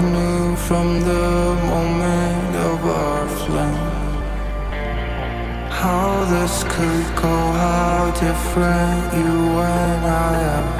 knew from the moment of our flame how this could go, how different you and I have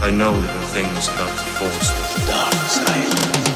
I know there are things about to force the dark side.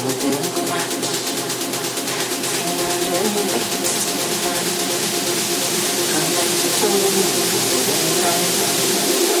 Thank you.